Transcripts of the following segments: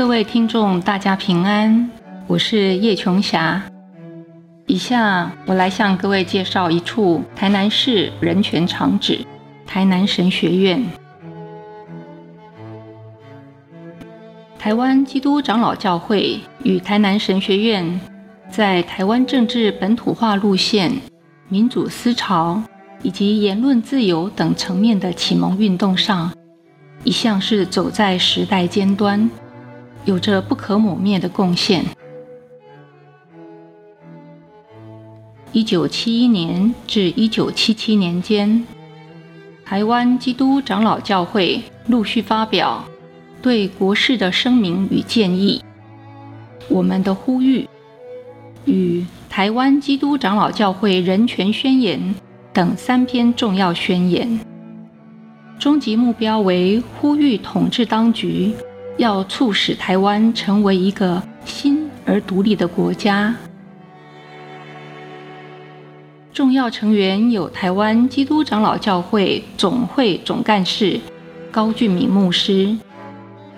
各位听众，大家平安，我是叶琼霞。以下我来向各位介绍一处台南市人权长址——台南神学院。台湾基督长老教会与台南神学院在台湾政治本土化路线、民主思潮以及言论自由等层面的启蒙运动上，一向是走在时代尖端。有着不可磨灭的贡献。一九七一年至一九七七年间，台湾基督长老教会陆续发表对国事的声明与建议，我们的呼吁与台湾基督长老教会人权宣言等三篇重要宣言，终极目标为呼吁统治当局。要促使台湾成为一个新而独立的国家。重要成员有台湾基督长老教会总会总干事高俊明牧师，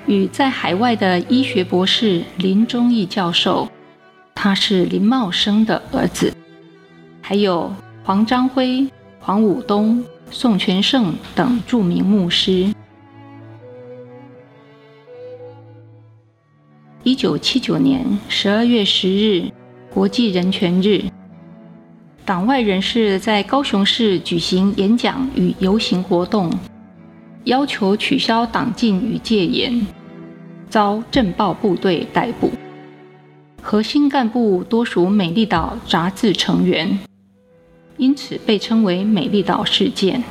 与在海外的医学博士林忠义教授，他是林茂生的儿子，还有黄章辉、黄武东、宋全胜等著名牧师。一九七九年十二月十日，国际人权日，党外人士在高雄市举行演讲与游行活动，要求取消党禁与戒严，遭政报部队逮捕。核心干部多属美丽岛杂志成员，因此被称为美丽岛事件。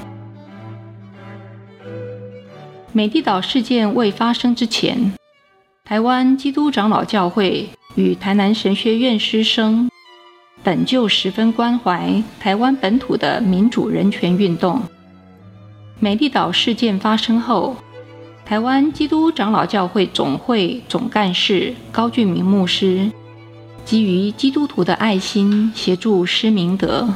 美丽岛事件未发生之前。台湾基督长老教会与台南神学院师生本就十分关怀台湾本土的民主人权运动。美丽岛事件发生后，台湾基督长老教会总会总干事高俊明牧师基于基督徒的爱心协助施明德，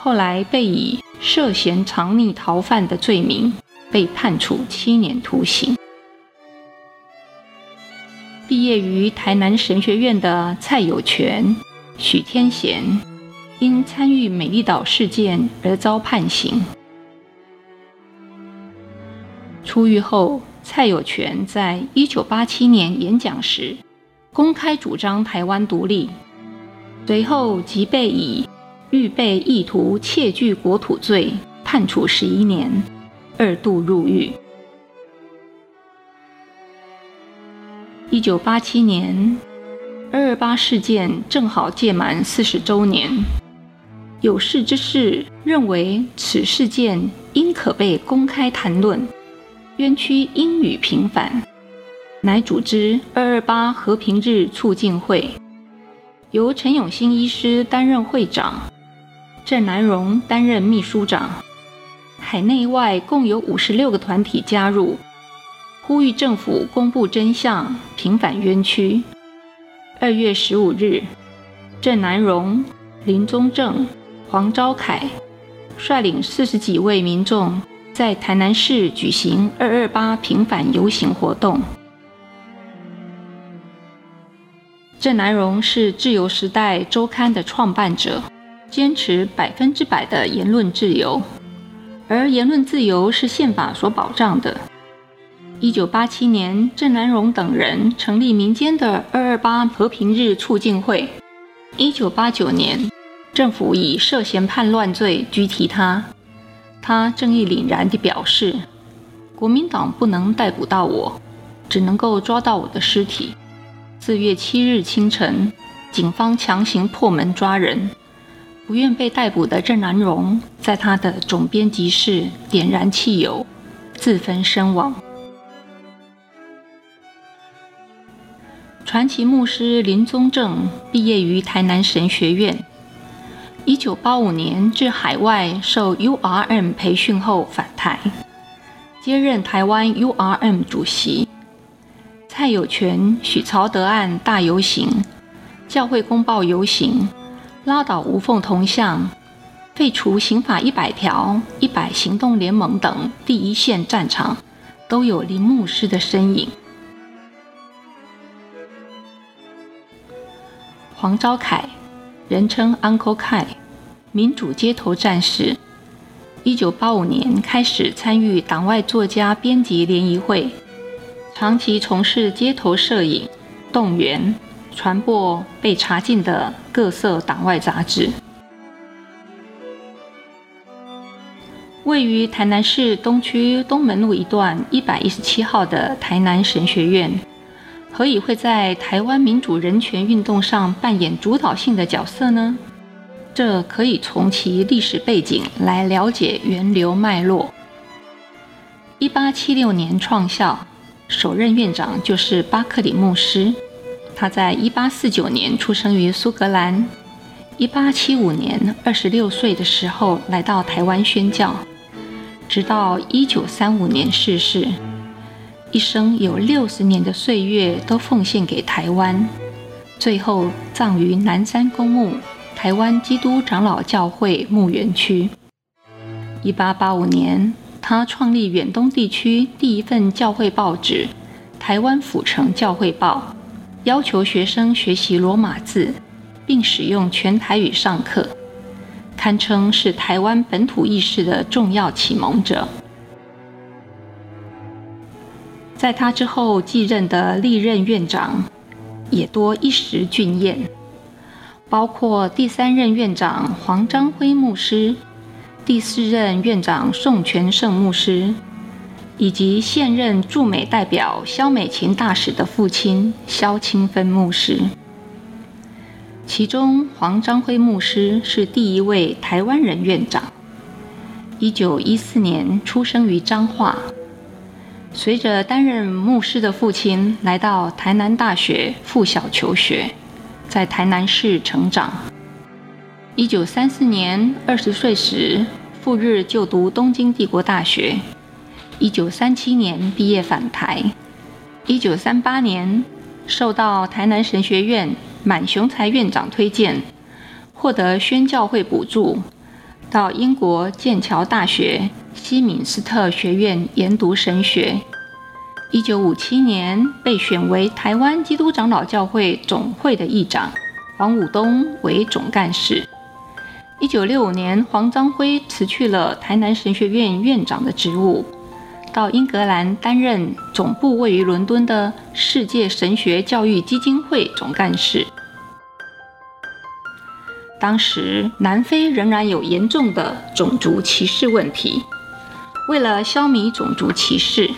后来被以涉嫌藏匿逃犯的罪名被判处七年徒刑。毕业于台南神学院的蔡有全、许天贤，因参与美丽岛事件而遭判刑。出狱后，蔡有全在一九八七年演讲时公开主张台湾独立，随后即被以预备意图窃据国土罪判处十一年，二度入狱。一九八七年，二二八事件正好届满四十周年。有识之士认为，此事件应可被公开谈论，冤屈应予平反，乃组织二二八和平日促进会，由陈永兴医师担任会长，郑南荣担任秘书长，海内外共有五十六个团体加入。呼吁政府公布真相，平反冤屈。二月十五日，郑南荣、林宗正、黄昭凯率领四十几位民众在台南市举行“二二八”平反游行活动。郑南荣是自由时代周刊的创办者，坚持百分之百的言论自由，而言论自由是宪法所保障的。一九八七年，郑南荣等人成立民间的“二二八和平日促进会”。一九八九年，政府以涉嫌叛乱罪拘提他。他正义凛然地表示：“国民党不能逮捕到我，只能够抓到我的尸体。”四月七日清晨，警方强行破门抓人，不愿被逮捕的郑南荣在他的总编辑室点燃汽油，自焚身亡。传奇牧师林宗正毕业于台南神学院，一九八五年至海外受 URM 培训后返台，接任台湾 URM 主席。蔡有全、许曹德案大游行、教会公报游行、拉倒无缝铜像、废除刑法一百条、一百行动联盟等第一线战场，都有林牧师的身影。黄昭凯，人称 Uncle Kai，民主街头战士。一九八五年开始参与党外作家编辑联谊会，长期从事街头摄影、动员、传播被查禁的各色党外杂志。位于台南市东区东门路一段一百一十七号的台南神学院，何以会在台湾民主人权运动上扮演主导性的角色呢？这可以从其历史背景来了解源流脉络。一八七六年创校，首任院长就是巴克里牧师。他在一八四九年出生于苏格兰，一八七五年二十六岁的时候来到台湾宣教。直到一九三五年逝世，一生有六十年的岁月都奉献给台湾，最后葬于南山公墓台湾基督长老教会墓园区。一八八五年，他创立远东地区第一份教会报纸《台湾府城教会报》，要求学生学习罗马字，并使用全台语上课。堪称是台湾本土意识的重要启蒙者。在他之后继任的历任院长也多一时俊彦，包括第三任院长黄章辉牧师、第四任院长宋全胜牧师，以及现任驻美代表萧美琴大使的父亲萧清芬牧师。其中，黄章辉牧师是第一位台湾人院长。一九一四年出生于彰化，随着担任牧师的父亲来到台南大学附小求学，在台南市成长。一九三四年二十岁时赴日就读东京帝国大学。一九三七年毕业返台。一九三八年受到台南神学院。满雄才院长推荐，获得宣教会补助，到英国剑桥大学西敏斯特学院研读神学。一九五七年被选为台湾基督长老教会总会的议长，黄武东为总干事。一九六五年，黄章辉辞去了台南神学院院长的职务，到英格兰担任总部位于伦敦的世界神学教育基金会总干事。当时南非仍然有严重的种族歧视问题。为了消弭种族歧视，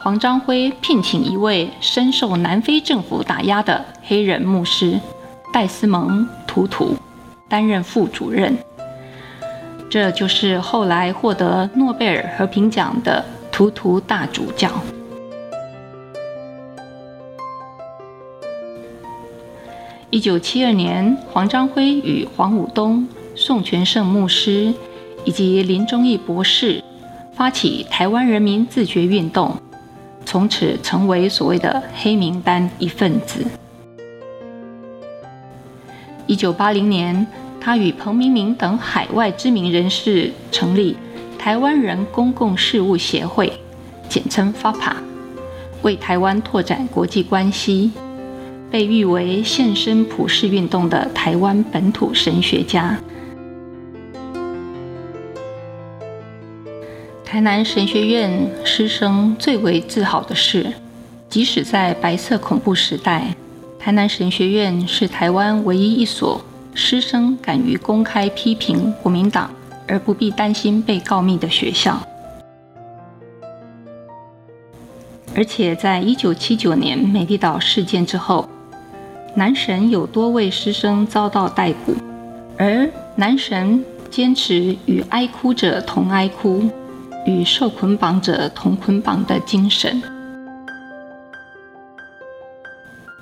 黄章辉聘请一位深受南非政府打压的黑人牧师戴斯蒙·图图担任副主任。这就是后来获得诺贝尔和平奖的图图大主教。一九七二年，黄章辉与黄武东、宋全胜牧师以及林忠义博士发起台湾人民自觉运动，从此成为所谓的黑名单一份子。一九八零年，他与彭明明等海外知名人士成立台湾人公共事务协会，简称 FAPA，为台湾拓展国际关系。被誉为献身普世运动的台湾本土神学家。台南神学院师生最为自豪的是，即使在白色恐怖时代，台南神学院是台湾唯一一所师生敢于公开批评国民党而不必担心被告密的学校。而且，在一九七九年美丽岛事件之后。男神有多位师生遭到逮捕，而男神坚持与哀哭者同哀哭，与受捆绑者同捆绑的精神。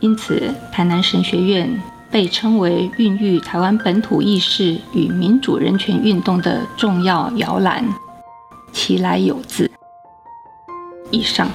因此，台南神学院被称为孕育台湾本土意识与民主人权运动的重要摇篮，其来有自。以上。